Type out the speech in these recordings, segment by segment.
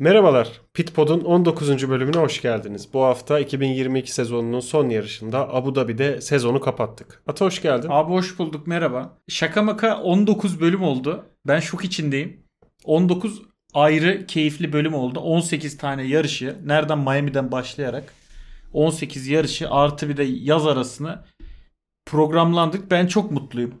Merhabalar, Pitpod'un 19. bölümüne hoş geldiniz. Bu hafta 2022 sezonunun son yarışında Abu Dhabi'de sezonu kapattık. Ata hoş geldin. Abi hoş bulduk merhaba. Şaka maka 19 bölüm oldu. Ben şok içindeyim. 19 ayrı keyifli bölüm oldu. 18 tane yarışı nereden Miami'den başlayarak 18 yarışı artı bir de yaz arasını programlandık. Ben çok mutluyum.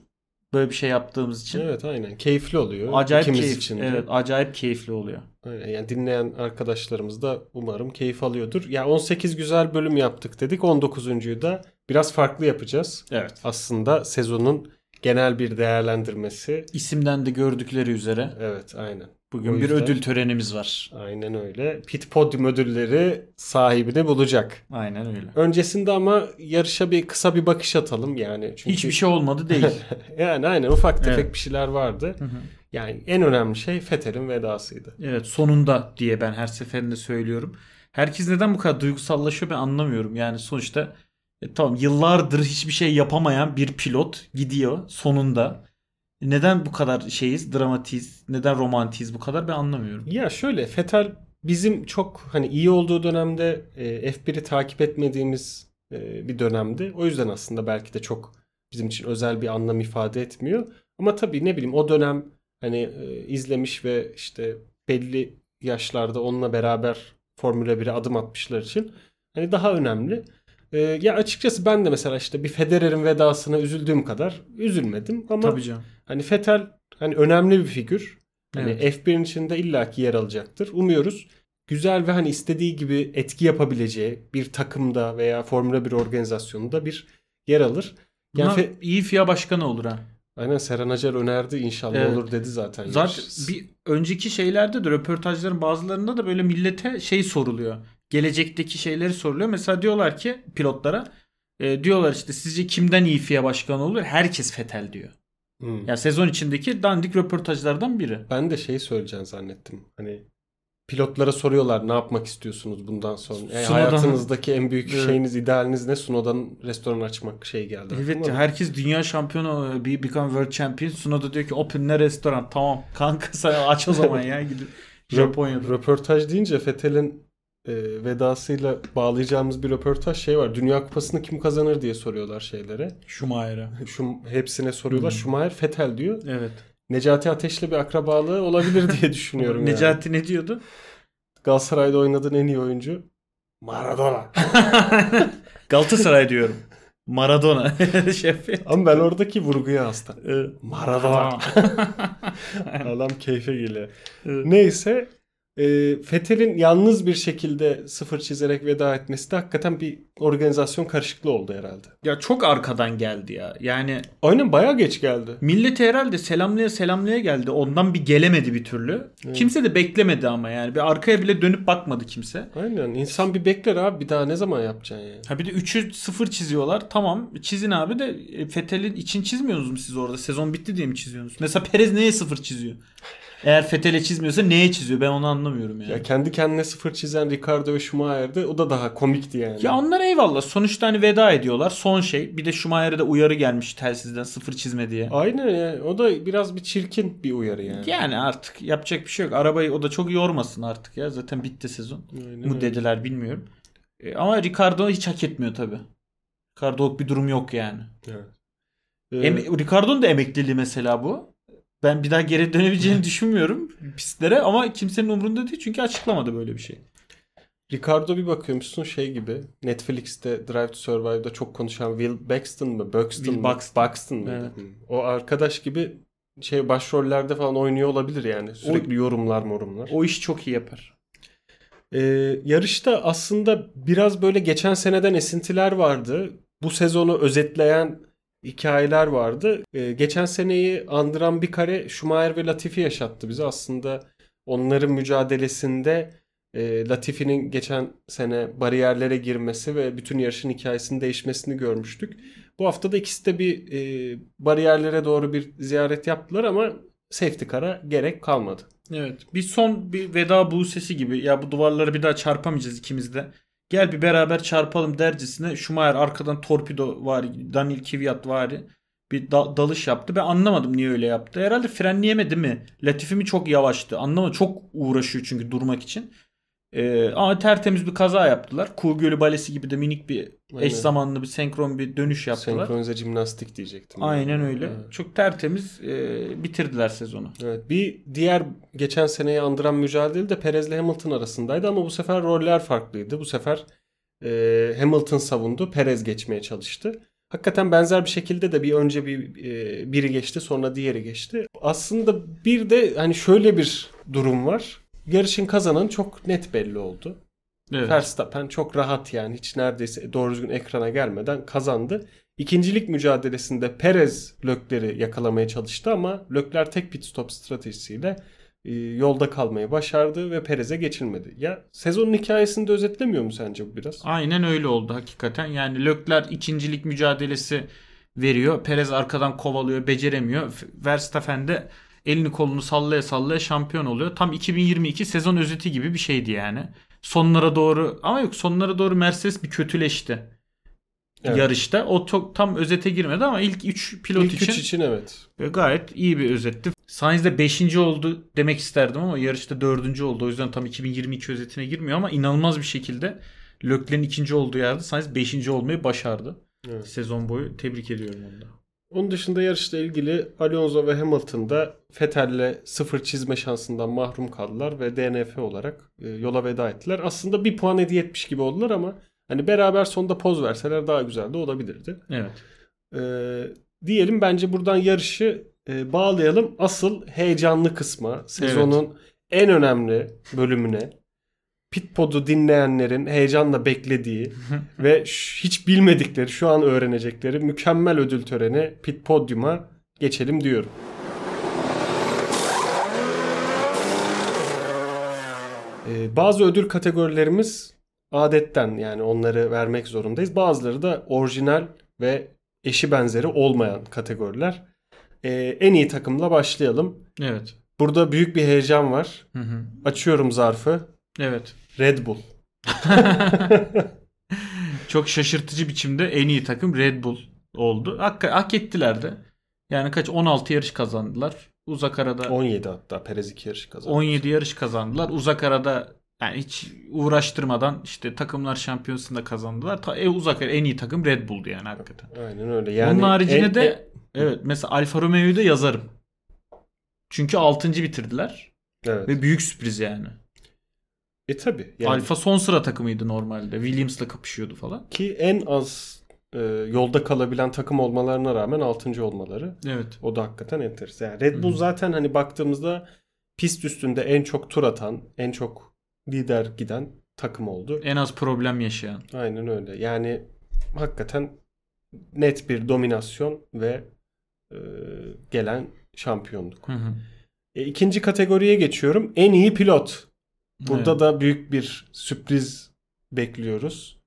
Böyle bir şey yaptığımız için. Evet aynen. Keyifli oluyor. Acayip İkimiz keyif, için. Evet, acayip keyifli oluyor. Yani dinleyen arkadaşlarımız da umarım keyif alıyordur. Ya 18 güzel bölüm yaptık dedik. 19.'yu da biraz farklı yapacağız. Evet. Aslında sezonun genel bir değerlendirmesi. İsimden de gördükleri üzere Evet aynen. Bugün bir ödül törenimiz var. Aynen öyle. Pit Podium ödülleri sahibini bulacak. Aynen öyle. Öncesinde ama yarışa bir kısa bir bakış atalım yani. Çünkü Hiçbir şey olmadı değil. yani aynen ufak tefek Evet. bir şeyler vardı. Hı hı. Yani en önemli şey Fethel'in vedasıydı. Evet sonunda diye ben her seferinde söylüyorum. Herkes neden bu kadar duygusallaşıyor ben anlamıyorum. Yani sonuçta e, tamam yıllardır hiçbir şey yapamayan bir pilot gidiyor sonunda. Neden bu kadar şeyiz, dramatiyiz, neden romantiyiz bu kadar ben anlamıyorum. Ya şöyle Fethel bizim çok hani iyi olduğu dönemde e, F1'i takip etmediğimiz e, bir dönemdi. O yüzden aslında belki de çok bizim için özel bir anlam ifade etmiyor. Ama tabii ne bileyim o dönem hani e, izlemiş ve işte belli yaşlarda onunla beraber Formula 1'e adım atmışlar için hani daha önemli. E, ya açıkçası ben de mesela işte bir Federer'in vedasına üzüldüğüm kadar üzülmedim ama Tabii canım. Hani Vettel hani önemli bir figür. Hani Evet. F1'in içinde illaki yer alacaktır. Umuyoruz güzel ve hani istediği gibi etki yapabileceği bir takımda veya Formula 1 organizasyonunda bir yer alır. Yani Fe- iyi FIA başkanı olur ha. Aynen Seren Acar önerdi inşallah Evet. olur dedi zaten. Zaten bir önceki şeylerde de röportajların bazılarında da böyle millete şey soruluyor. Gelecekteki şeyleri soruluyor. Mesela diyorlar ki pilotlara e, diyorlar işte sizce kimden iyi FIA başkanı olur? Herkes Fetel diyor. Hmm. Yani sezon içindeki dandik röportajlardan biri. Ben de şey söyleyeceğini zannettim. Hani pilotlara soruyorlar ne yapmak istiyorsunuz bundan sonra. Yani Sunoda'nın- hayatınızdaki en büyük Evet. şeyiniz, idealiniz ne? Sunoda'nın restoran açmak şey geldi. Evet herkes dünya şampiyonu bir become world champion. Sunoda diyor ki open ne restoran tamam kanka sen aç o zaman ya gidip Japonya'da. Röportaj deyince Fethel'in e, vedasıyla bağlayacağımız bir röportaj şey var. Dünya Kupası'nı kim kazanır diye soruyorlar şeylere. Schumacher'a. Şu hepsine soruyorlar. Hmm. Schumacher Fethel diyor. Evet. Necati Ateş'le bir akrabalığı olabilir diye düşünüyorum yani. Necati ne diyordu? Galatasaray'da oynadığın en iyi oyuncu Maradona. Galatasaray diyorum. Maradona. Şef. Ama ben oradaki vurguya hasta. Maradona. Adam keyfe geliyor. Neyse e, Fethel'in yalnız bir şekilde sıfır çizerek veda etmesi de hakikaten bir organizasyon karışıklığı oldu herhalde. Ya çok arkadan geldi ya. Yani Aynen bayağı geç geldi. milleti herhalde selamlaya selamlaya geldi. Ondan bir gelemedi bir türlü. Evet. Kimse de beklemedi ama yani. Bir arkaya bile dönüp bakmadı kimse. Aynen insan bir bekler abi bir daha ne zaman yapacaksın yani. Ha bir de 3'ü 0 çiziyorlar. Tamam çizin abi de e, Fethel'in için çizmiyorsunuz mu siz orada? Sezon bitti diye mi çiziyorsunuz? Mesela Perez neye 0 çiziyor? Eğer Fethel'e çizmiyorsa neye çiziyor? Ben onu anlamıyorum yani. Ya kendi kendine sıfır çizen Ricardo ve Schumacher'de o da daha komikti yani. Ya onlar eyvallah. Sonuçta hani veda ediyorlar. Son şey. Bir de Schumacher'e de uyarı gelmiş telsizden sıfır çizme diye. Aynen yani o da biraz bir çirkin bir uyarı yani. Yani artık yapacak bir şey yok. Arabayı o da çok yormasın artık ya. Zaten bitti sezon. Aynen öyle. dediler bilmiyorum. E, ama Ricardo hiç hak etmiyor tabii. Ricardo'luk bir durum yok yani. Evet. Ee, Em- Ricardo'nun da emekliliği mesela bu. Ben bir daha geri dönebileceğini düşünmüyorum pistlere ama kimsenin umurunda değil çünkü açıklamadı böyle bir şey. Ricardo bir bakıyormuşsun şey gibi Netflix'te Drive to Survive'da çok konuşan Will Buxton mı? Buxton Will mı? Buxton. Buxton mıydı? Evet. Hı. O arkadaş gibi şey başrollerde falan oynuyor olabilir yani. Sürekli yorumlar morumlar. O iş çok iyi yapar. Ee, yarışta aslında biraz böyle geçen seneden esintiler vardı. Bu sezonu özetleyen hikayeler vardı. Ee, geçen seneyi andıran bir kare Schumacher ve Latifi yaşattı bize. Aslında onların mücadelesinde e, Latifi'nin geçen sene bariyerlere girmesi ve bütün yarışın hikayesinin değişmesini görmüştük. Bu hafta da ikisi de bir e, bariyerlere doğru bir ziyaret yaptılar ama safety car'a gerek kalmadı. Evet. Bir son bir veda buğsesi gibi. Ya bu duvarları bir daha çarpamayacağız ikimiz de. Gel bir beraber çarpalım dercesine Schumacher arkadan torpido var. Daniel Kvyat var. bir da- dalış yaptı. Ben anlamadım niye öyle yaptı. Herhalde frenleyemedi mi? Latifi mi çok yavaştı? Anlamadım. Çok uğraşıyor çünkü durmak için. Ee, ama tertemiz bir kaza yaptılar. Kuğu Gölü Balesi gibi de minik bir Aynen. eş zamanlı bir senkron bir dönüş yaptılar. Senkronize jimnastik diyecektim. Aynen öyle. Evet. Çok tertemiz e, bitirdiler sezonu. Evet, bir diğer geçen seneyi andıran mücadele de Perez ile Hamilton arasındaydı ama bu sefer roller farklıydı. Bu sefer e, Hamilton savundu, Perez geçmeye çalıştı. Hakikaten benzer bir şekilde de bir önce bir e, biri geçti, sonra diğeri geçti. Aslında bir de hani şöyle bir durum var. Yarışın kazananı çok net belli oldu. Evet. Verstappen çok rahat yani hiç neredeyse doğru düzgün ekrana gelmeden kazandı. İkincilik mücadelesinde Perez Lökler'i yakalamaya çalıştı ama Lökler tek pit stop stratejisiyle e, yolda kalmayı başardı ve Perez'e geçilmedi. Ya sezonun hikayesini de özetlemiyor mu sence bu biraz? Aynen öyle oldu hakikaten. Yani Lökler ikincilik mücadelesi veriyor. Perez arkadan kovalıyor, beceremiyor. Verstappen de elini kolunu sallaya sallaya şampiyon oluyor. Tam 2022 sezon özeti gibi bir şeydi yani. Sonlara doğru ama yok sonlara doğru Mercedes bir kötüleşti. Evet. Yarışta. O çok tam özete girmedi ama ilk 3 pilot İlk için üç için evet. ve gayet iyi bir özetti. Sainz de 5. oldu demek isterdim ama yarışta 4. oldu. O yüzden tam 2022 özetine girmiyor ama inanılmaz bir şekilde Leclerc'in ikinci olduğu yerde Sainz 5. olmayı başardı. Evet. Sezon boyu tebrik ediyorum onu da. Onun dışında yarışla ilgili Alonso ve Hamilton da Vettel'le sıfır çizme şansından mahrum kaldılar ve DNF olarak e, yola veda ettiler. Aslında bir puan hediye etmiş gibi oldular ama hani beraber sonda poz verseler daha güzel de olabilirdi. Evet. E, diyelim bence buradan yarışı e, bağlayalım asıl heyecanlı kısma, sezonun en önemli bölümüne. Pit Pod'u dinleyenlerin heyecanla beklediği ve hiç bilmedikleri, şu an öğrenecekleri mükemmel ödül töreni Pit Podium'a geçelim diyorum. Ee, bazı ödül kategorilerimiz adetten yani onları vermek zorundayız. Bazıları da orijinal ve eşi benzeri olmayan kategoriler. Ee, en iyi takımla başlayalım. Evet. Burada büyük bir heyecan var. Hı hı. Açıyorum zarfı. Evet. Red Bull. Çok şaşırtıcı biçimde en iyi takım Red Bull oldu. Hak, hak ettiler de. Yani kaç 16 yarış kazandılar. Uzak arada 17 hatta Perez 2 yarış kazandı. 17 yarış kazandılar. Uzak arada yani hiç uğraştırmadan işte takımlar şampiyonasında kazandılar. Ta, e, uzak en iyi takım Red Bull'du yani hakikaten. Aynen öyle. Yani Onun haricinde en- de evet mesela Alfa Romeo'yu da yazarım. Çünkü 6. bitirdiler evet. ve büyük sürpriz yani. E tabi. Yani Alfa son sıra takımıydı normalde. Williams'la kapışıyordu falan. ki en az e, yolda kalabilen takım olmalarına rağmen 6. olmaları. Evet. O da hakikaten enteresan. Yani Red Bull Hı hı. zaten hani baktığımızda pist üstünde en çok tur atan, en çok lider giden takım oldu. En az problem yaşayan. Aynen öyle. Yani hakikaten net bir dominasyon ve e, gelen şampiyonluk. Hı hı. E, ikinci kategoriye geçiyorum. En iyi pilot. Burada Evet. da büyük bir sürpriz bekliyoruz.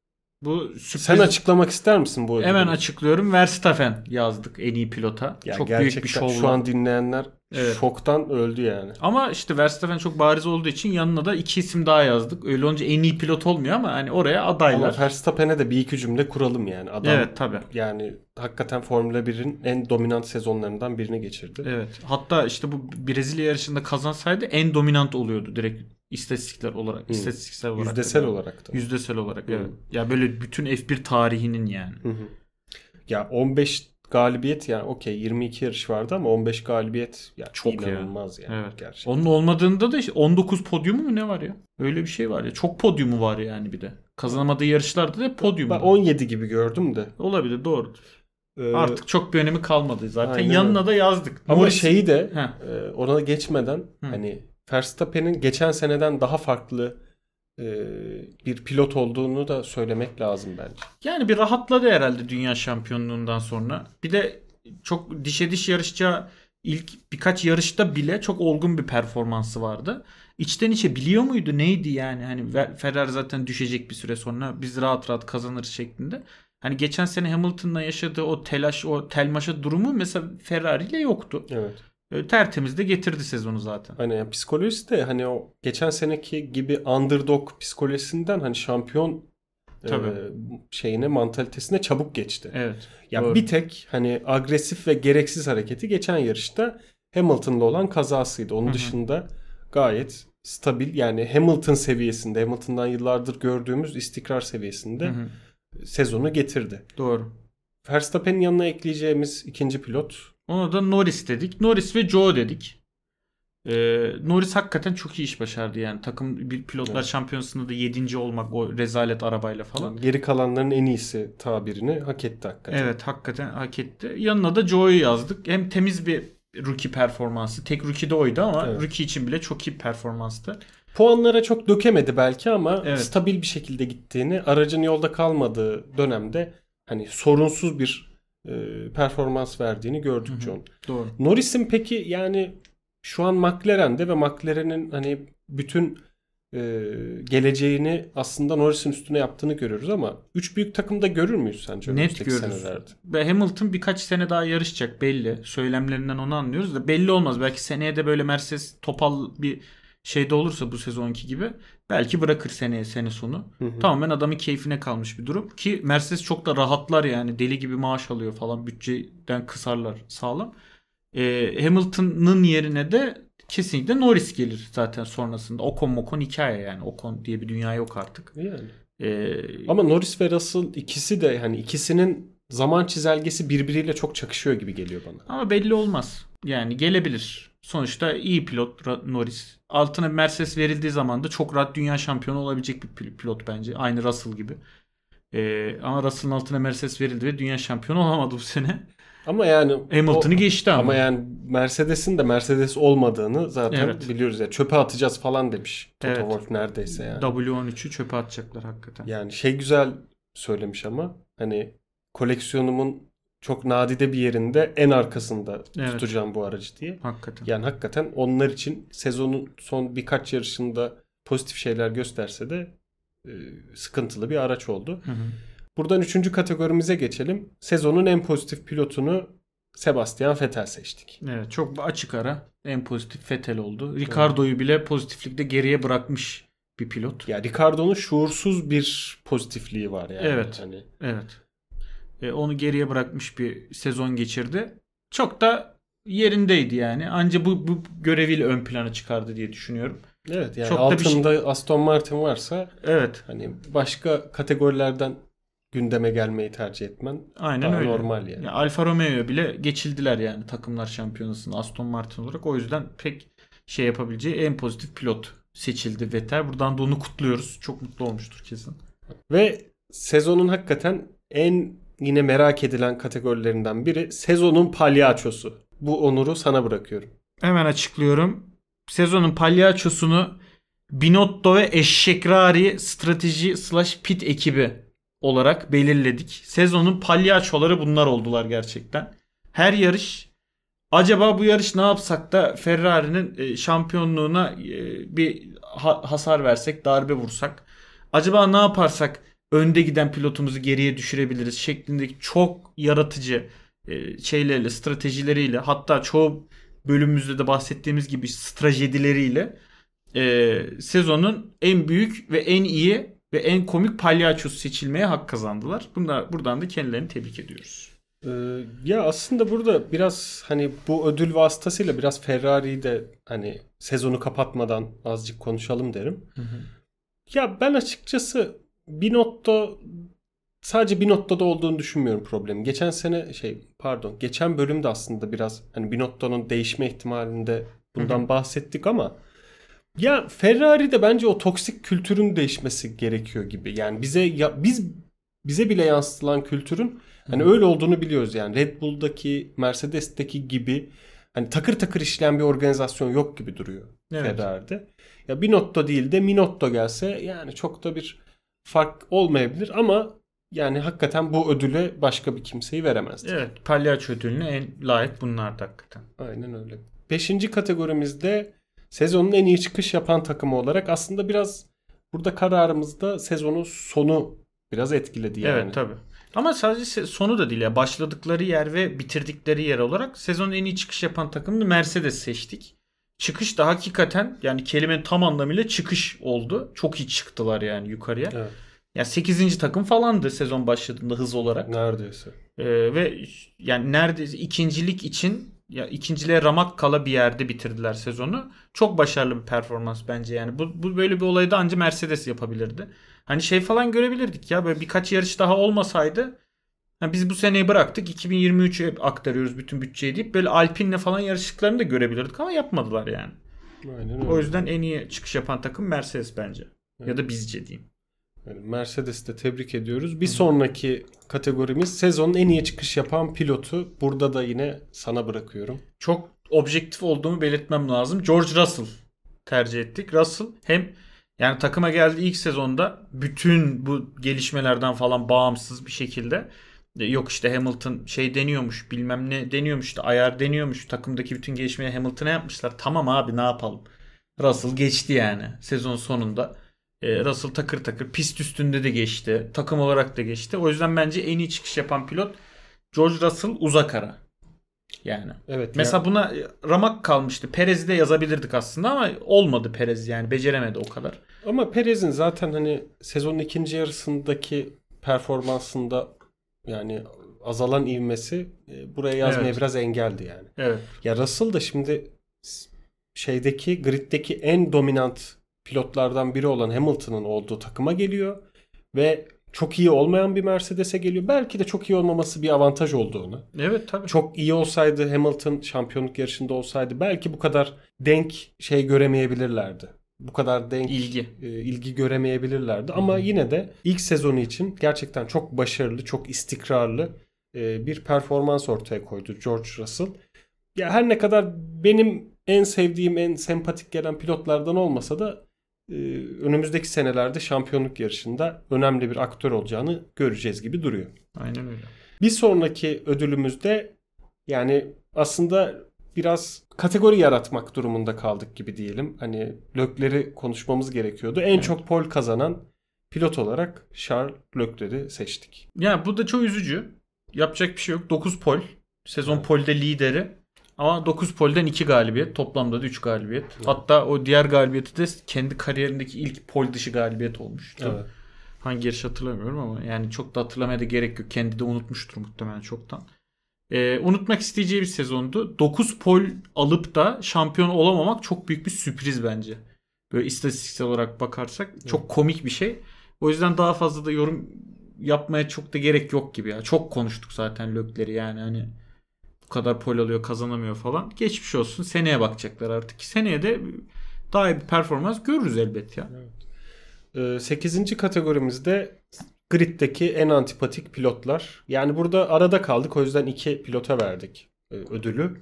Bu sürpriz... Sen açıklamak ister misin bu? Hemen açıklıyorum. Verstappen yazdık en iyi pilota. Ya çok büyük bir şovla. şu an dinleyenler Evet. şoktan öldü yani. Ama işte Verstappen çok bariz olduğu için yanına da iki isim daha yazdık. Öyle olunca en iyi pilot olmuyor ama hani oraya adaylar. Ama Verstappen'e de bir iki cümle kuralım yani. Adam evet tabii. yani hakikaten Formula 1'in en dominant sezonlarından birini geçirdi. Evet. Hatta işte bu Brezilya yarışında kazansaydı en dominant oluyordu direkt istatistikler olarak. Hı. istatistiksel olarak. Yüzdesel da. olarak da. Yüzdesel olarak Hı. evet. Ya böyle bütün F1 tarihinin yani. Hı hı. Ya 15 galibiyet yani okey 22 yarış vardı ama 15 galibiyet ya Çok ya. inanılmaz yani Evet. gerçekten. Onun olmadığında da işte 19 podyumu mu ne var ya? Öyle bir şey var ya. Çok podyumu var yani bir de. Kazanamadığı yarışlarda da podyum. Ben var. 17 gibi gördüm de. Olabilir doğru. Ee, Artık çok bir önemi kalmadı zaten. Aynen Yanına da yazdık. ama Norris- şeyi de Heh. e, ona geçmeden Hı. hani Verstappen'in geçen seneden daha farklı e, bir pilot olduğunu da söylemek lazım bence. Yani bir rahatladı herhalde dünya şampiyonluğundan sonra. Bir de çok dişe diş yarışacağı ilk birkaç yarışta bile çok olgun bir performansı vardı. İçten içe biliyor muydu neydi yani hani Ferrari zaten düşecek bir süre sonra biz rahat rahat kazanırız şeklinde. Hani geçen sene Hamilton'la yaşadığı o telaş, o telmaşa durumu mesela Ferrari ile yoktu. Evet. E, Tertemiz de getirdi sezonu zaten. Hani yani psikolojisi de hani o geçen seneki gibi underdog psikolojisinden hani şampiyon Tabii. e, şeyine mantalitesine çabuk geçti. Evet. Ya doğru. bir tek hani agresif ve gereksiz hareketi geçen yarışta Hamilton'da olan kazasıydı. Onun Hı hı. dışında gayet stabil yani Hamilton seviyesinde, Hamilton'dan yıllardır gördüğümüz istikrar seviyesinde Hı hı. sezonu getirdi. Doğru. Verstappen'in yanına ekleyeceğimiz ikinci pilot Ona da Norris dedik. Norris ve Joe dedik. Ee, Norris hakikaten çok iyi iş başardı yani. Takım bir pilotlar Evet. şampiyonasında da 7. olmak o rezalet arabayla falan. geri kalanların en iyisi tabirini hak etti hakikaten. Evet hakikaten hak etti. Yanına da Joe'yu yazdık. Hem temiz bir rookie performansı. Tek rookie de oydu ama Evet. rookie için bile çok iyi performanstı. Puanlara çok dökemedi belki ama Evet. stabil bir şekilde gittiğini, aracın yolda kalmadığı dönemde hani sorunsuz bir performans verdiğini gördük Hı hı. John. Doğru. Norris'in peki yani şu an McLaren'de ve McLaren'in hani bütün e, geleceğini aslında Norris'in üstüne yaptığını görüyoruz ama üç büyük takımda görür müyüz sence? Net görürüz. senelerde? Ve Hamilton birkaç sene daha yarışacak belli. Söylemlerinden onu anlıyoruz da belli olmaz. Belki seneye de böyle Mercedes topal bir şeyde olursa bu sezonki gibi belki bırakır seneye sene sonu. Hı hı. Tamamen adamın keyfine kalmış bir durum. Ki Mercedes çok da rahatlar yani. Deli gibi maaş alıyor falan. Bütçeden kısarlar sağlam. Ee, Hamilton'ın yerine de kesinlikle Norris gelir zaten sonrasında. Ocon mokon hikaye yani. Ocon diye bir dünya yok artık. Yani. Ee, Ama Norris ve Russell ikisi de hani ikisinin zaman çizelgesi birbiriyle çok çakışıyor gibi geliyor bana. Ama belli olmaz. Yani gelebilir. Sonuçta iyi pilot Norris. Altına bir Mercedes verildiği zaman da çok rahat dünya şampiyonu olabilecek bir pil- pilot bence. Aynı Russell gibi. Ee, ama Russell'ın altına Mercedes verildi ve dünya şampiyonu olamadı bu sene. Ama yani Hamilton'ı geçti ama. ama yani Mercedes'in de Mercedes olmadığını zaten Evet. biliyoruz ya. Çöpe atacağız falan demiş. Toto Evet. Wolff neredeyse yani. W13'ü çöpe atacaklar hakikaten. Yani şey güzel söylemiş ama hani koleksiyonumun çok nadide bir yerinde en arkasında Evet. tutacağım bu aracı diye. Hakikaten. Yani hakikaten onlar için sezonun son birkaç yarışında pozitif şeyler gösterse de e, sıkıntılı bir araç oldu. Hı hı. Buradan üçüncü kategorimize geçelim. Sezonun en pozitif pilotunu Sebastian Vettel seçtik. Evet çok açık ara. En pozitif Vettel oldu. Ricardo'yu bile pozitiflikte geriye bırakmış bir pilot. Ya Ricardo'nun şuursuz bir pozitifliği var yani. Evet. Hani Evet. E, onu geriye bırakmış bir sezon geçirdi. Çok da yerindeydi yani. Anca bu, bu göreviyle ön plana çıkardı diye düşünüyorum. evet yani Çok da bir şey- altında Aston Martin varsa Evet. hani başka kategorilerden gündeme gelmeyi tercih etmen Aynen daha öyle. normal yani. Ya Alfa Romeo'ya bile geçildiler yani takımlar şampiyonasında Aston Martin olarak. O yüzden pek şey yapabileceği en pozitif pilot seçildi Vettel. Buradan da onu kutluyoruz. Çok mutlu olmuştur kesin. Ve sezonun hakikaten en yine merak edilen kategorilerinden biri sezonun palyaçosu. Bu onuru sana bırakıyorum. Hemen açıklıyorum. Sezonun palyaçosunu Binotto ve Eşşekrari strateji slash pit ekibi olarak belirledik. Sezonun palyaçoları bunlar oldular gerçekten. Her yarış acaba bu yarış ne yapsak da Ferrari'nin e, şampiyonluğuna e, bir ha- hasar versek, darbe vursak. Acaba ne yaparsak önde giden pilotumuzu geriye düşürebiliriz şeklindeki çok yaratıcı e, şeylerle, stratejileriyle hatta çoğu bölümümüzde de bahsettiğimiz gibi strajedileriyle e, sezonun en büyük ve en iyi ve en komik palyaçosu seçilmeye hak kazandılar. Bunlar, buradan da kendilerini tebrik ediyoruz. Ee, ya aslında burada biraz hani bu ödül vasıtasıyla biraz Ferrari'yi de hani sezonu kapatmadan azıcık konuşalım derim. Ya ben açıkçası Binotto sadece Binotto'da olduğunu düşünmüyorum problemi. Geçen sene şey pardon geçen bölümde aslında biraz hani Binotto'nun değişme ihtimalinde bundan bahsettik ama ya Ferrari'de bence o toksik kültürün değişmesi gerekiyor gibi. Yani bize ya biz bize bile yansıtılan kültürün hani öyle olduğunu biliyoruz yani. Red Bull'daki, Mercedes'teki gibi hani takır takır işleyen bir organizasyon yok gibi duruyor Evet. Ferrari'de. Ya Binotto değil de Minotto gelse yani çok da bir fark olmayabilir ama yani hakikaten bu ödüle başka bir kimseyi veremezdi. Evet, palyaço ödülüne en layık bunlar da hakikaten. Aynen öyle. Beşinci kategorimizde sezonun en iyi çıkış yapan takımı olarak aslında biraz burada kararımızda sezonun sonu biraz etkiledi yani. Evet tabi. Ama sadece sonu da değil ya. Başladıkları yer ve bitirdikleri yer olarak sezonun en iyi çıkış yapan takımını Mercedes seçtik. Çıkış da hakikaten yani kelimenin tam anlamıyla çıkış oldu. Çok iyi çıktılar yani yukarıya. Evet. Ya 8. takım falandı sezon başladığında hız olarak. Neredeyse. Ee, ve yani neredeyse ikincilik için ya ikinciliğe ramak kala bir yerde bitirdiler sezonu. Çok başarılı bir performans bence yani. Bu, bu böyle bir olayı da anca Mercedes yapabilirdi. Hani şey falan görebilirdik ya böyle birkaç yarış daha olmasaydı ha biz bu seneyi bıraktık 2023'e aktarıyoruz bütün bütçeyi deyip böyle Alpine'le falan yarıştıklarını da görebilirdik ama yapmadılar yani. Aynen öyle. O yüzden en iyi çıkış yapan takım Mercedes bence. Ya da bizce diyeyim. Yani Mercedes'i de tebrik ediyoruz. Bir sonraki kategorimiz sezonun en iyi çıkış yapan pilotu. Burada da yine sana bırakıyorum. Çok objektif olduğumu belirtmem lazım. George Russell tercih ettik. Russell hem yani takıma geldiği ilk sezonda bütün bu gelişmelerden falan bağımsız bir şekilde yok işte Hamilton şey deniyormuş bilmem ne deniyormuş işte ayar deniyormuş takımdaki bütün gelişmeyi Hamilton'a yapmışlar. Tamam abi ne yapalım. Russell geçti yani sezon sonunda. E, Russell takır takır pist üstünde de geçti. Takım olarak da geçti. O yüzden bence en iyi çıkış yapan pilot George Russell uzak ara. Yani. Evet. Mesela buna ramak kalmıştı. Perez'i de yazabilirdik aslında ama olmadı Perez yani. Beceremedi o kadar. Ama Perez'in zaten hani sezonun ikinci yarısındaki performansında yani azalan ivmesi e, buraya yazmaya Evet. biraz engeldi yani. Evet. Ya Russell da şimdi şeydeki griddeki en dominant pilotlardan biri olan Hamilton'ın olduğu takıma geliyor ve çok iyi olmayan bir Mercedes'e geliyor. Belki de çok iyi olmaması bir avantaj olduğunu. Evet tabii. Çok iyi olsaydı Hamilton şampiyonluk yarışında olsaydı belki bu kadar denk şey göremeyebilirlerdi. Bu kadar denk ilgi. e, ilgi göremeyebilirlerdi. Ama yine de ilk sezonu için gerçekten çok başarılı, çok istikrarlı e, bir performans ortaya koydu George Russell. Ya her ne kadar benim en sevdiğim, en sempatik gelen pilotlardan olmasa da e, önümüzdeki senelerde şampiyonluk yarışında önemli bir aktör olacağını göreceğiz gibi duruyor. Aynen öyle. Bir sonraki ödülümüzde yani aslında biraz kategori yaratmak durumunda kaldık gibi diyelim. Hani Lökler'i konuşmamız gerekiyordu. En Evet. çok pol kazanan pilot olarak Charles Lökler'i seçtik. Yani bu da çok üzücü. Yapacak bir şey yok. 9 pol. Sezon Evet. polde lideri. Ama 9 polden 2 galibiyet. Toplamda da 3 galibiyet. Hatta o diğer galibiyeti de kendi kariyerindeki ilk pol dışı galibiyet olmuştu. Evet. Hangi yarış hatırlamıyorum ama yani çok da hatırlamaya da gerek yok. Kendi de unutmuştur muhtemelen çoktan. Ee, unutmak isteyeceği bir sezondu. 9 pol alıp da şampiyon olamamak çok büyük bir sürpriz bence. Böyle istatistiksel olarak bakarsak çok komik bir şey. O yüzden daha fazla da yorum yapmaya çok da gerek yok gibi ya. Çok konuştuk zaten Lökler'i yani hani bu kadar pol alıyor kazanamıyor falan. Geçmiş olsun. Seneye bakacaklar artık. Seneye de daha iyi bir performans görürüz elbet ya. 8. Ee, kategorimizde griddeki en antipatik pilotlar. Yani burada arada kaldık. O yüzden iki pilota verdik e, ödülü.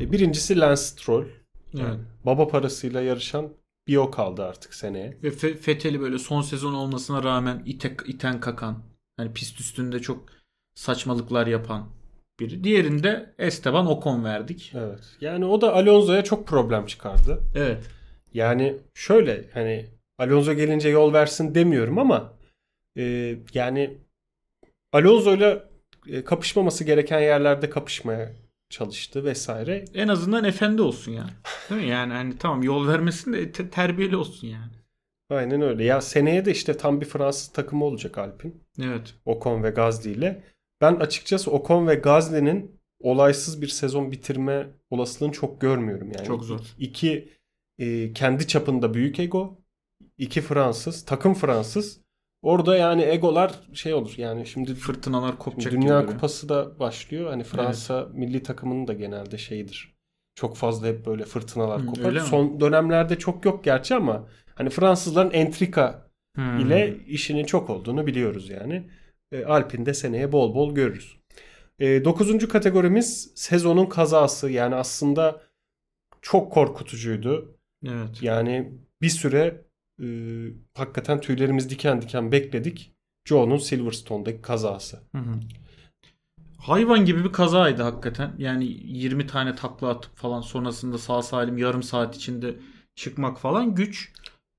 E, Birincisi Lance Stroll. Yani Evet. Baba parasıyla yarışan bir o kaldı artık seneye. Ve Fe- Fethel'i böyle son sezon olmasına rağmen ite, iten kakan. Hani pist üstünde çok saçmalıklar yapan biri. Diğerinde Esteban Ocon verdik. Evet. Yani o da Alonso'ya çok problem çıkardı. Evet. Yani şöyle hani Alonso gelince yol versin demiyorum ama e, yani Alonso'yla e, kapışmaması gereken yerlerde kapışmaya çalıştı vesaire. En azından efendi olsun yani. Değil mi? Yani hani tamam yol vermesin de te- terbiyeli olsun yani. Aynen öyle. Ya seneye de işte tam bir Fransız takımı olacak Alpin. Evet. Ocon ve Gasly ile. Ben açıkçası Ocon ve Gasly'nin olaysız bir sezon bitirme olasılığını çok görmüyorum. Yani Çok zor. İki e, kendi çapında büyük ego. iki Fransız. Takım Fransız. Orada yani egolar şey olur. Yani şimdi Fırtınalar kopacak Şimdi Dünya gibi. Kupası da başlıyor. Hani Fransa milli takımının da genelde şeyidir. Çok fazla hep böyle fırtınalar Hı, kopar. Son dönemlerde çok yok gerçi ama hani Fransızların entrika Hmm. ile işinin çok olduğunu biliyoruz yani. E, Alpin'de seneye bol bol görürüz. E, dokuzuncu kategorimiz sezonun kazası. Yani aslında çok korkutucuydu. Evet. Yani bir süre e, hakikaten tüylerimiz diken diken bekledik. Joe'nun Silverstone'daki kazası. Hı hı. Hayvan gibi bir kazaydı hakikaten. Yani 20 tane takla atıp falan sonrasında sağ salim yarım saat içinde çıkmak falan güç.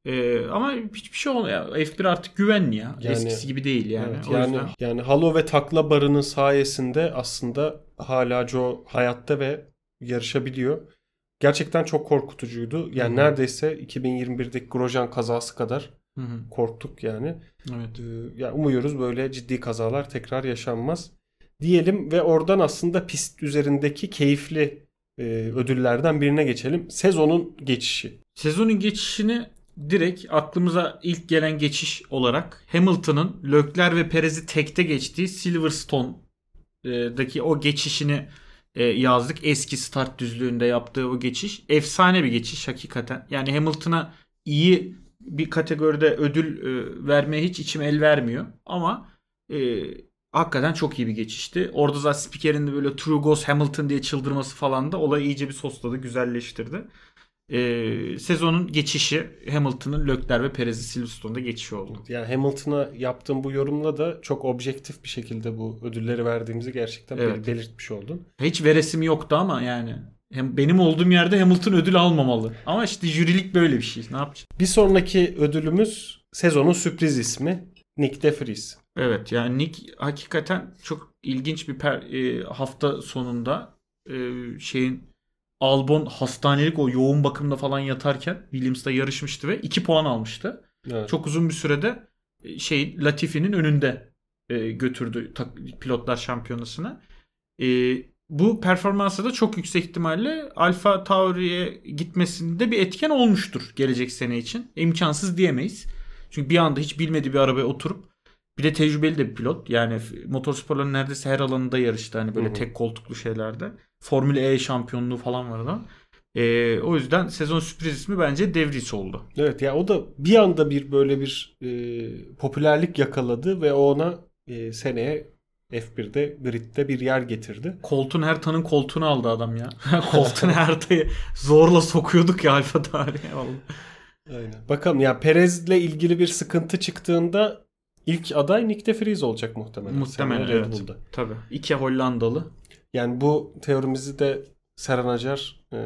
Ee, ama hiçbir şey olmuyor. F1 artık güvenli ya. Yani- Eskisi gibi değil yani. Evet, yani yüzden yani halo ve takla barının sayesinde aslında hala Joe hayatta ve yarışabiliyor. Gerçekten çok korkutucuydu. Yani Hı hı. neredeyse 2021'deki Grosjean kazası kadar Hı hı. Korktuk yani. Evet. Ee, ya umuyoruz böyle ciddi kazalar tekrar yaşanmaz diyelim ve oradan aslında pist üzerindeki keyifli e, ödüllerden birine geçelim. Sezonun geçişi. Sezonun geçişini direkt aklımıza ilk gelen geçiş olarak Hamilton'ın Lökler ve Perez'i tekte geçtiği Silverstone'daki o geçişini e, yazdık. Eski start düzlüğünde yaptığı o geçiş. Efsane bir geçiş hakikaten. Yani Hamilton'a iyi bir kategoride ödül e, vermeye hiç içim el vermiyor. Ama e, hakikaten çok iyi bir geçişti. Orada zaten spikerin de böyle True Ghost Hamilton diye çıldırması falan da olayı iyice bir sosladı, güzelleştirdi. Ee, sezonun geçişi Hamilton'ın Lökler ve Perez'i Silverstone'da geçişi oldu. Yani Hamilton'a yaptığım bu yorumla da çok objektif bir şekilde bu ödülleri verdiğimizi gerçekten Evet. belirtmiş oldun. Hiç veresim yoktu ama yani hem benim olduğum yerde Hamilton ödül almamalı. Ama işte jürilik böyle bir şey. Ne yapacağız? Bir sonraki ödülümüz sezonun sürpriz ismi Nick DeFries. Evet yani Nick hakikaten çok ilginç bir per- e, hafta sonunda e, şeyin Albon hastanelik o yoğun bakımda falan yatarken Williams'da yarışmıştı ve 2 puan almıştı. Evet. Çok uzun bir sürede e, şey Latifi'nin önünde e, götürdü pilotlar şampiyonasına. E, bu performansı da çok yüksek ihtimalle Alfa Tauri'ye gitmesinde bir etken olmuştur gelecek sene için. İmkansız diyemeyiz. Çünkü bir anda hiç bilmediği bir arabaya oturup bir de tecrübeli de bir pilot. Yani motorsporların neredeyse her alanında yarıştı. Hani böyle Hı hı. tek koltuklu şeylerde. Formula E şampiyonluğu falan var da. E, o yüzden sezon sürpriz ismi bence Devris oldu. Evet ya o da bir anda bir böyle bir e, popülerlik yakaladı ve ona e, seneye F1'de gridde bir yer getirdi. Koltuğun her tanın koltuğunu aldı adam ya. Koltuğun her tayı zorla sokuyorduk ya Alfa Tauri'ye. vallahi. Aynen. Bakalım ya Perez'le ilgili bir sıkıntı çıktığında ilk aday Nick de Vries olacak muhtemelen. Muhtemelen, Seneye Red evet. Bull'da. Tabii. İki Hollandalı. Yani bu teorimizi de Serhan Acar e,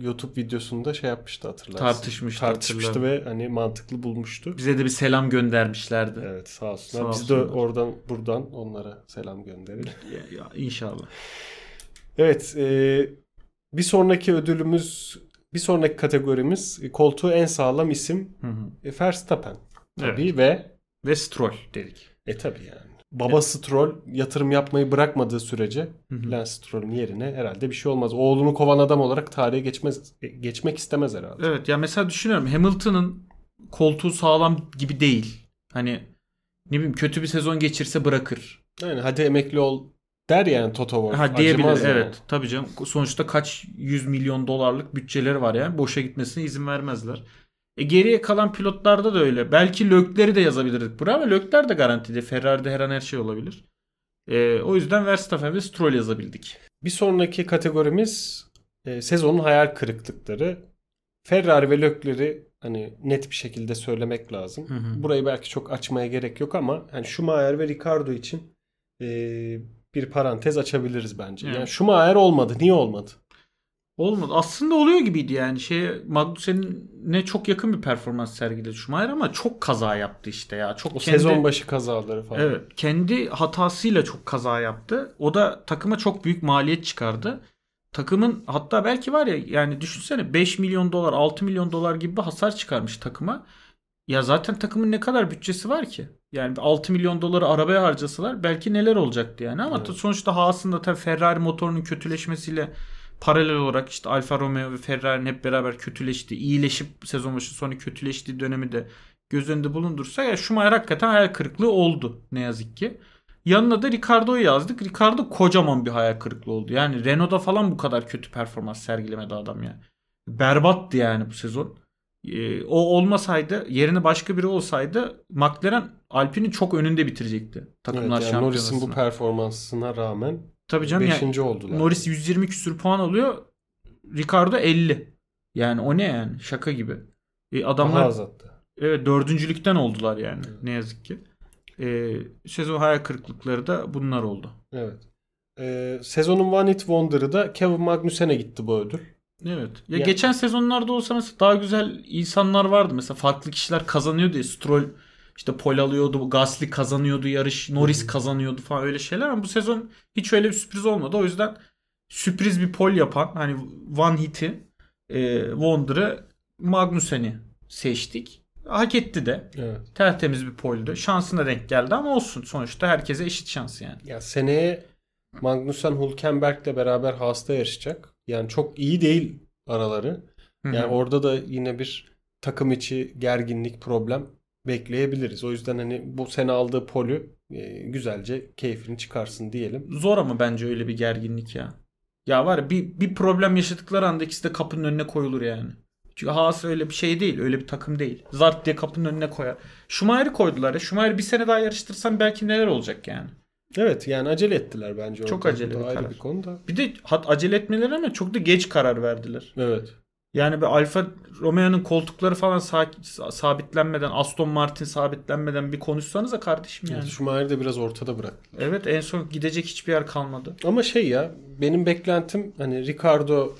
YouTube videosunda şey yapmıştı hatırlarsın. Tartışmıştı, Tartışmıştı ve hani mantıklı bulmuştu. Bize de bir selam göndermişlerdi. Evet sağ olsunlar. Sağ Biz de olsunlar. oradan buradan onlara selam gönderelim. Ya, ya, inşallah. Evet e, bir sonraki ödülümüz bir sonraki kategorimiz e, koltuğu en sağlam isim Hı hı. e, Verstappen. Tabii Evet. ve Ve Stroll dedik. e tabii yani. Baba Stroll yatırım yapmayı bırakmadığı sürece Hı hı. Lance Stroll'ün yerine herhalde bir şey olmaz. Oğlunu kovan adam olarak tarihe geçmez e, geçmek istemez herhalde. Evet ya mesela düşünüyorum Hamilton'ın koltuğu sağlam gibi değil. Hani ne bileyim kötü bir sezon geçirse bırakır. Yani hadi emekli ol der yani Toto Wolff. Ha diyebilir Acımaz yani. evet. Tabii canım. Sonuçta kaç yüz milyon dolarlık bütçeleri var yani. Boşa gitmesine izin vermezler. E geriye kalan pilotlarda da öyle. Belki Lökler'i de yazabilirdik buraya ama Lökler de garantide. Ferrari'de her an her şey olabilir. E, o yüzden Verstappen ve Stroll yazabildik. Bir sonraki kategorimiz e, sezonun hayal kırıklıkları. Ferrari ve Leclerc'i hani net bir şekilde söylemek lazım. Hı hı. Burayı belki çok açmaya gerek yok ama hani Schumacher ve Ricardo için e, bir parantez açabiliriz bence. Evet. Yani Schumacher olmadı. Niye olmadı? Olmadı. Aslında oluyor gibiydi yani. Şey Magnussen'e çok yakın bir performans sergiledi Schumacher ama çok kaza yaptı işte ya. Çok O kendi... sezon başı kazaları falan. Evet. Kendi hatasıyla çok kaza yaptı. O da takıma çok büyük maliyet çıkardı. Takımın hatta belki var ya yani düşünsene 5 milyon dolar 6 milyon dolar gibi bir hasar çıkarmış takıma. Ya zaten takımın ne kadar bütçesi var ki? Yani 6 milyon doları arabaya harcasalar belki neler olacaktı yani. Ama Evet. sonuçta Haas'ın tabii Ferrari motorunun kötüleşmesiyle paralel olarak işte Alfa Romeo ve Ferrari'nin hep beraber kötüleştiği, iyileşip sezon başı sonra kötüleştiği dönemi de göz önünde bulundursa ya Schumacher hakikaten hayal kırıklığı oldu ne yazık ki. Yanına da Ricardo'yu yazdık. Ricardo kocaman bir hayal kırıklığı oldu. Yani Renault'da falan bu kadar kötü performans sergilemedi adam ya. Berbattı yani bu sezon. Ee, o olmasaydı yerine başka biri olsaydı McLaren Alpine'in çok önünde bitirecekti. Evet, Takımlar yani Norris'in bu performansına rağmen Tabii canım yani 5. oldular. Norris 120 küsür puan alıyor. Ricardo 50. Yani o ne yani? Şaka gibi. E, Daha adamlar az hatta. evet dördüncülükten oldular yani. Evet. Ne yazık ki. E, sezon hayal kırıklıkları da bunlar oldu. Evet. Ee, sezonun One Hit Wonder'ı da Kevin Magnussen'e gitti bu ödül. Evet. Ya, Ya- geçen sezonlarda olsa mesela daha güzel insanlar vardı. Mesela farklı kişiler kazanıyordu ya. Stroll işte pol alıyordu. Gasly kazanıyordu yarış. Norris Hı. kazanıyordu falan öyle şeyler ama bu sezon hiç öyle bir sürpriz olmadı. O yüzden sürpriz bir pol yapan hani one hit'i e, Wonder'ı Magnussen'i seçtik. Hak etti de. Evet. Tertemiz bir poldü. Şansına denk geldi ama olsun. Sonuçta herkese eşit şans yani. Ya seneye Magnussen Hulkenberg'le beraber hasta yarışacak. Yani çok iyi değil araları. Yani orada da yine bir takım içi gerginlik problem bekleyebiliriz. O yüzden hani bu sene aldığı polü e, güzelce keyfini çıkarsın diyelim. Zor ama bence öyle bir gerginlik ya. Ya var ya bir, bir problem yaşadıkları anda ikisi de kapının önüne koyulur yani. Çünkü Haas öyle bir şey değil. Öyle bir takım değil. Zart diye kapının önüne koyar. Schumacher'i koydular ya. Schumacher'i bir sene daha yarıştırsan belki neler olacak yani. Evet yani acele ettiler bence. Çok acele bir karar. bir konu da. Bir de hat acele etmeleri ama çok da geç karar verdiler. Evet. Yani bir Alfa Romeo'nun koltukları falan sa- sabitlenmeden, Aston Martin sabitlenmeden bir konuşsanıza kardeşim yani. Schumacher'i de biraz ortada bırak. Evet en son gidecek hiçbir yer kalmadı. Ama şey ya benim beklentim hani Ricardo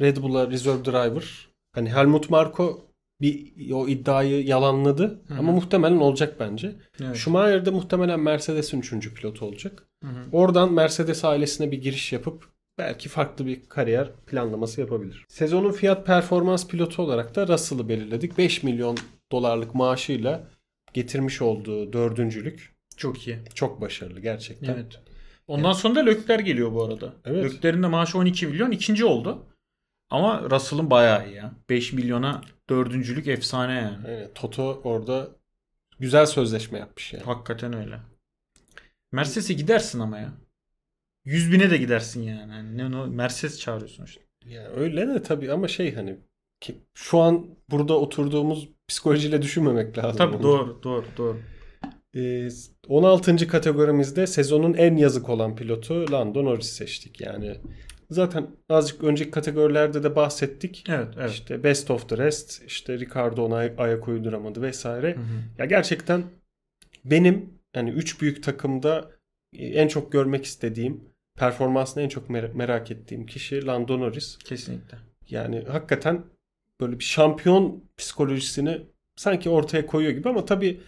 Red Bull'a reserve driver. Hani Helmut Marko bir o iddiayı yalanladı Hı hı. ama muhtemelen olacak bence. Evet. Schumacher de muhtemelen Mercedes'in 3. pilotu olacak. Hı hı. Oradan Mercedes ailesine bir giriş yapıp belki farklı bir kariyer planlaması yapabilir. Sezonun fiyat performans pilotu olarak da Russell'ı belirledik. 5 milyon dolarlık maaşıyla getirmiş olduğu dördüncülük Çok iyi. çok başarılı gerçekten. Evet. Ondan sonra da Lökler geliyor bu arada. Evet. Lökler'in de maaşı 12 milyon. ikinci oldu. Ama Russell'ın bayağı iyi ya. 5 milyona dördüncülük efsane yani. Evet, Toto orada güzel sözleşme yapmış yani. Hakikaten öyle. Mercedes'e gidersin ama ya. 100 bine de gidersin yani. yani ne, ne, Mercedes çağırıyorsun işte. Yani öyle de tabii ama şey hani ki şu an burada oturduğumuz psikolojiyle düşünmemek lazım. Tabii bence. doğru doğru doğru. Ee, 16. kategorimizde sezonun en yazık olan pilotu Lando Norris seçtik. Yani zaten azıcık önceki kategorilerde de bahsettik. Evet evet. İşte best of the rest, işte Ricardo ona ay- ayak uyduramadı vesaire. Hı hı. Ya gerçekten benim hani üç büyük takımda en çok görmek istediğim, performansını en çok mer- merak ettiğim kişi Lando Norris. Kesinlikle. Yani hakikaten böyle bir şampiyon psikolojisini sanki ortaya koyuyor gibi ama tabii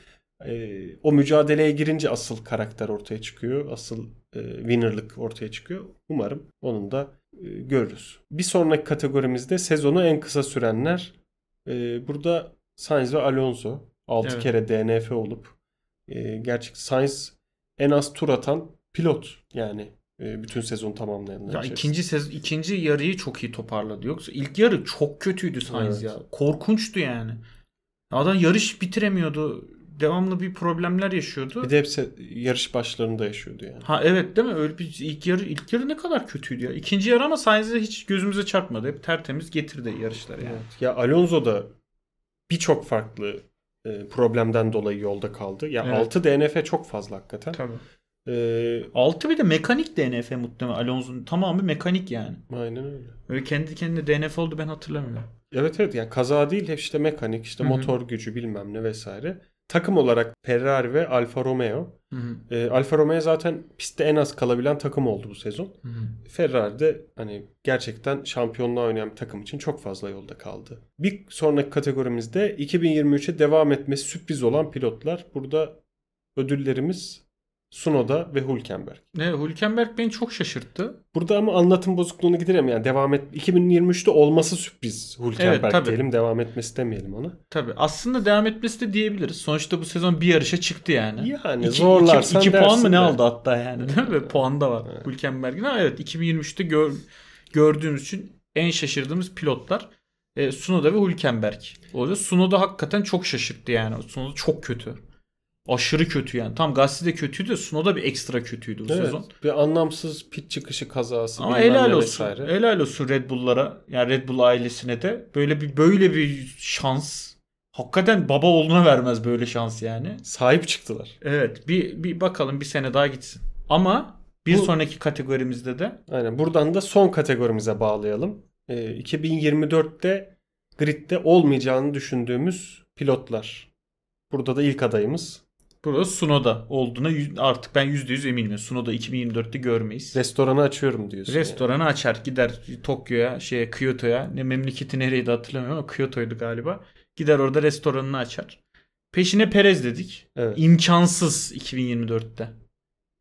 e, o mücadeleye girince asıl karakter ortaya çıkıyor. Asıl e, winnerlık ortaya çıkıyor. Umarım onun da e, görürüz. Bir sonraki kategorimizde sezonu en kısa sürenler. E, burada Sainz ve Alonso 6 Evet. kere DNF olup e, gerçek Sainz en az tur atan pilot yani e, bütün sezon tamamlayanlar Ya ikinci sez ikinci yarıyı çok iyi toparladı. Yoksa ilk yarı çok kötüydü Sainz Evet. ya. Korkunçtu yani. Adam yarış bitiremiyordu. Devamlı bir problemler yaşıyordu. Bir de hepsi yarış başlarında yaşıyordu yani. Ha evet değil mi? Öyle bir ilk yarı ilk yarı ne kadar kötüydü ya. İkinci yarı ama Sainz'e hiç gözümüze çarpmadı. Hep tertemiz getirdi yarışları yani. Evet. Ya Alonso da birçok farklı problemden dolayı yolda kaldı. Ya Evet. 6 DNF çok fazla hakikaten. Tabii. E, 6 bir de mekanik DNF muhtemelen Alonso'nun tamamı mekanik yani. aynen öyle. Öyle kendi kendine DNF oldu ben hatırlamıyorum. Evet evet yani kaza değil hep işte mekanik işte Hı hı. motor gücü bilmem ne vesaire. Takım olarak Ferrari ve Alfa Romeo. Hı hı. E, Alfa Romeo zaten pistte en az kalabilen takım oldu bu sezon. Hı hı. Ferrari de hani gerçekten şampiyonluğa oynayan bir takım için çok fazla yolda kaldı. Bir sonraki kategorimizde 2023'e devam etmesi sürpriz olan pilotlar. Burada ödüllerimiz Sunoda ve Hülkenberg. Ne Hülkenberg beni çok şaşırttı. Burada ama anlatım bozukluğunu giderelim yani devam et 2023'te olması sürpriz Hülkenberg Evet, tabii. diyelim devam etmesi demeyelim ona. Tabii. Aslında devam etmesi de diyebiliriz. Sonuçta bu sezon bir yarışa çıktı yani. Yani İki- zorlarsan iki, iki puan mı ne de. aldı hatta yani değil mi? Puan da var Evet. Hülkenberg'in. Ha, evet 2023'te gör, gördüğümüz için en şaşırdığımız pilotlar e, Sunoda ve Hülkenberg. O yüzden Sunoda hakikaten çok şaşırttı yani. Sunoda çok kötü. Aşırı kötü yani. Tam Gasly de kötüydü de Sunoda bir ekstra kötüydü bu Evet, sezon. bir anlamsız pit çıkışı kazası Ama helal olsun. vesaire. Helal olsun Red Bull'lara. Yani Red Bull ailesine de böyle bir böyle bir şans. Hakikaten baba oğluna vermez böyle şans yani. Sahip çıktılar. Evet bir, bir bakalım bir sene daha gitsin. Ama bir Bu- sonraki kategorimizde de Aynen. Buradan da son kategorimize bağlayalım. Ee, 2024'te gridde olmayacağını düşündüğümüz pilotlar. Burada da ilk adayımız. Burada Sunoda olduğuna artık ben %100 eminim. Sunoda 2024'te görmeyiz. Restoranı açıyorum diyorsun. Restoranı açar gider Tokyo'ya şeye Kyoto'ya ne memleketi nereydi hatırlamıyorum ama Kyoto'ydu galiba. Gider orada restoranını açar. Peşine Perez dedik. yani. Evet. İmkansız 2024'te.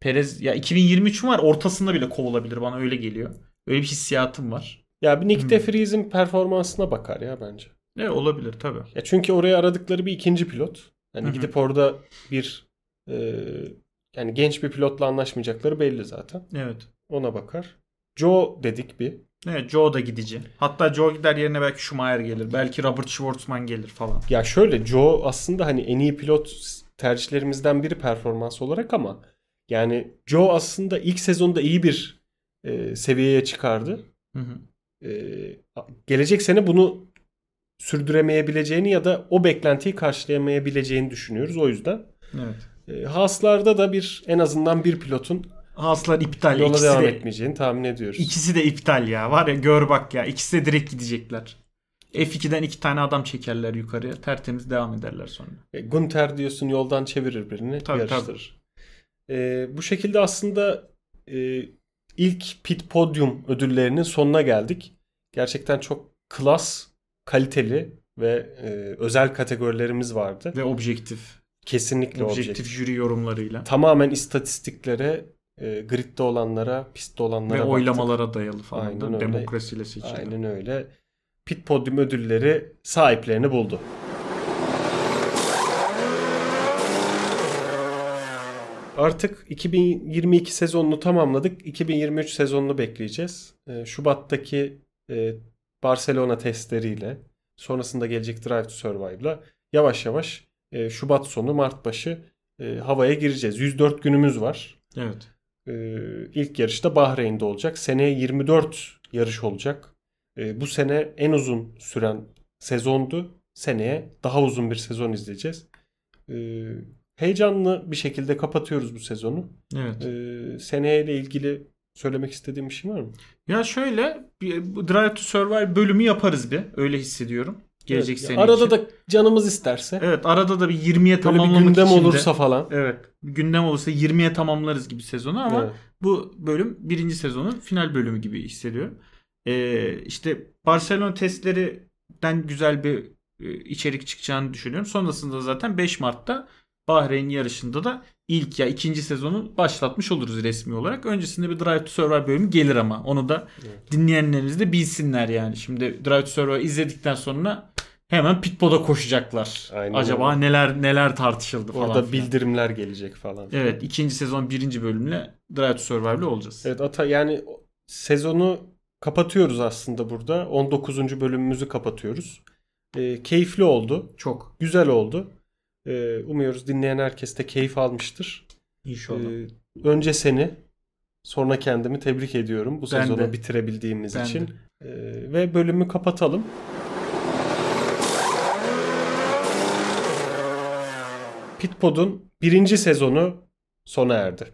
Perez ya 2023 var ortasında bile kovulabilir bana öyle geliyor. Öyle bir hissiyatım var. Ya bir Nick Hmm. de Vries'in performansına bakar ya bence. Ne olabilir tabii. Ya çünkü oraya aradıkları bir ikinci pilot. Hani Hı hı. gidip orada bir e, yani genç bir pilotla anlaşmayacakları belli zaten. Evet. Ona bakar. Joe dedik bir. Evet Joe da gidici. Hatta Joe gider yerine belki Schumacher gelir. Belki Robert Schwartzman gelir falan. Ya şöyle Joe aslında hani en iyi pilot tercihlerimizden biri performans olarak ama yani Joe aslında ilk sezonda iyi bir e, seviyeye çıkardı. Hı hı. E, gelecek sene bunu sürdüremeyebileceğini ya da o beklentiyi karşılayamayabileceğini düşünüyoruz o yüzden. Evet. E, Haas'larda da bir en azından bir pilotun Haaslar iptal. yola İkisi devam de, etmeyeceğini tahmin ediyoruz. ikisi de iptal ya. Var ya gör bak ya. İkisi de direkt gidecekler. F2'den iki tane adam çekerler yukarıya. Tertemiz devam ederler sonra. E, Gunter diyorsun yoldan çevirir birini Tabii, yarıştırır. E, bu şekilde aslında e, ilk pit podium ödüllerinin sonuna geldik. Gerçekten çok klas, kaliteli ve e, özel kategorilerimiz vardı. Ve objektif. Kesinlikle Objektif, objektif. jüri yorumlarıyla. Tamamen istatistiklere, e, gridde olanlara, pistte olanlara Ve baktık. oylamalara dayalı falan Aynen öyle. demokrasiyle seçildi. Aynen öyle. Pit podium ödülleri sahiplerini buldu. Artık 2022 sezonunu tamamladık. 2023 sezonunu bekleyeceğiz. Ee, Şubat'taki e, Barcelona testleriyle sonrasında gelecek Drive to Survive'la yavaş yavaş e, Şubat sonu Mart başı e, havaya gireceğiz. 104 günümüz var. Evet. Ee, ilk yarışta Bahreyn'de olacak. Seneye 24 yarış olacak. Ee, bu sene en uzun süren sezondu. Seneye daha uzun bir sezon izleyeceğiz. Ee, heyecanlı bir şekilde kapatıyoruz bu sezonu. Evet. Ee, seneyle ilgili söylemek istediğim bir şey var mı? Ya şöyle Drive to Survive bölümü yaparız bir. Öyle hissediyorum. Gelecek Evet, sene Arada için. da canımız isterse. Evet arada da bir 20'ye Böyle bir tamamlamak gündem için de- olursa falan. Evet. Gündem olursa 20'ye tamamlarız gibi sezonu ama Evet. bu bölüm birinci sezonun final bölümü gibi hissediyorum. Ee, işte Barcelona testlerinden güzel bir e, içerik çıkacağını düşünüyorum. Sonrasında zaten 5 Mart'ta Bahreyn yarışında da ilk ya ikinci sezonu başlatmış oluruz resmi olarak. Öncesinde bir Drive to Survive bölümü gelir ama onu da Evet. dinleyenlerimiz de bilsinler yani. Şimdi Drive to Survive izledikten sonra hemen Pitpod'a koşacaklar. Aynen Acaba öyle. neler neler tartışıldı falan. Orada filan. bildirimler gelecek falan. Evet ikinci sezon birinci bölümle Drive to Survive'le olacağız. Evet Ata yani sezonu kapatıyoruz aslında burada. 19. bölümümüzü kapatıyoruz. Ee, keyifli oldu. Çok. Güzel oldu. Ee, umuyoruz dinleyen herkes de keyif almıştır. İnşallah. Ee, önce seni sonra kendimi tebrik ediyorum bu Ben sezonu de. bitirebildiğimiz Ben için. de. Ee, ve bölümü kapatalım. Pitpod'un birinci sezonu sona erdi.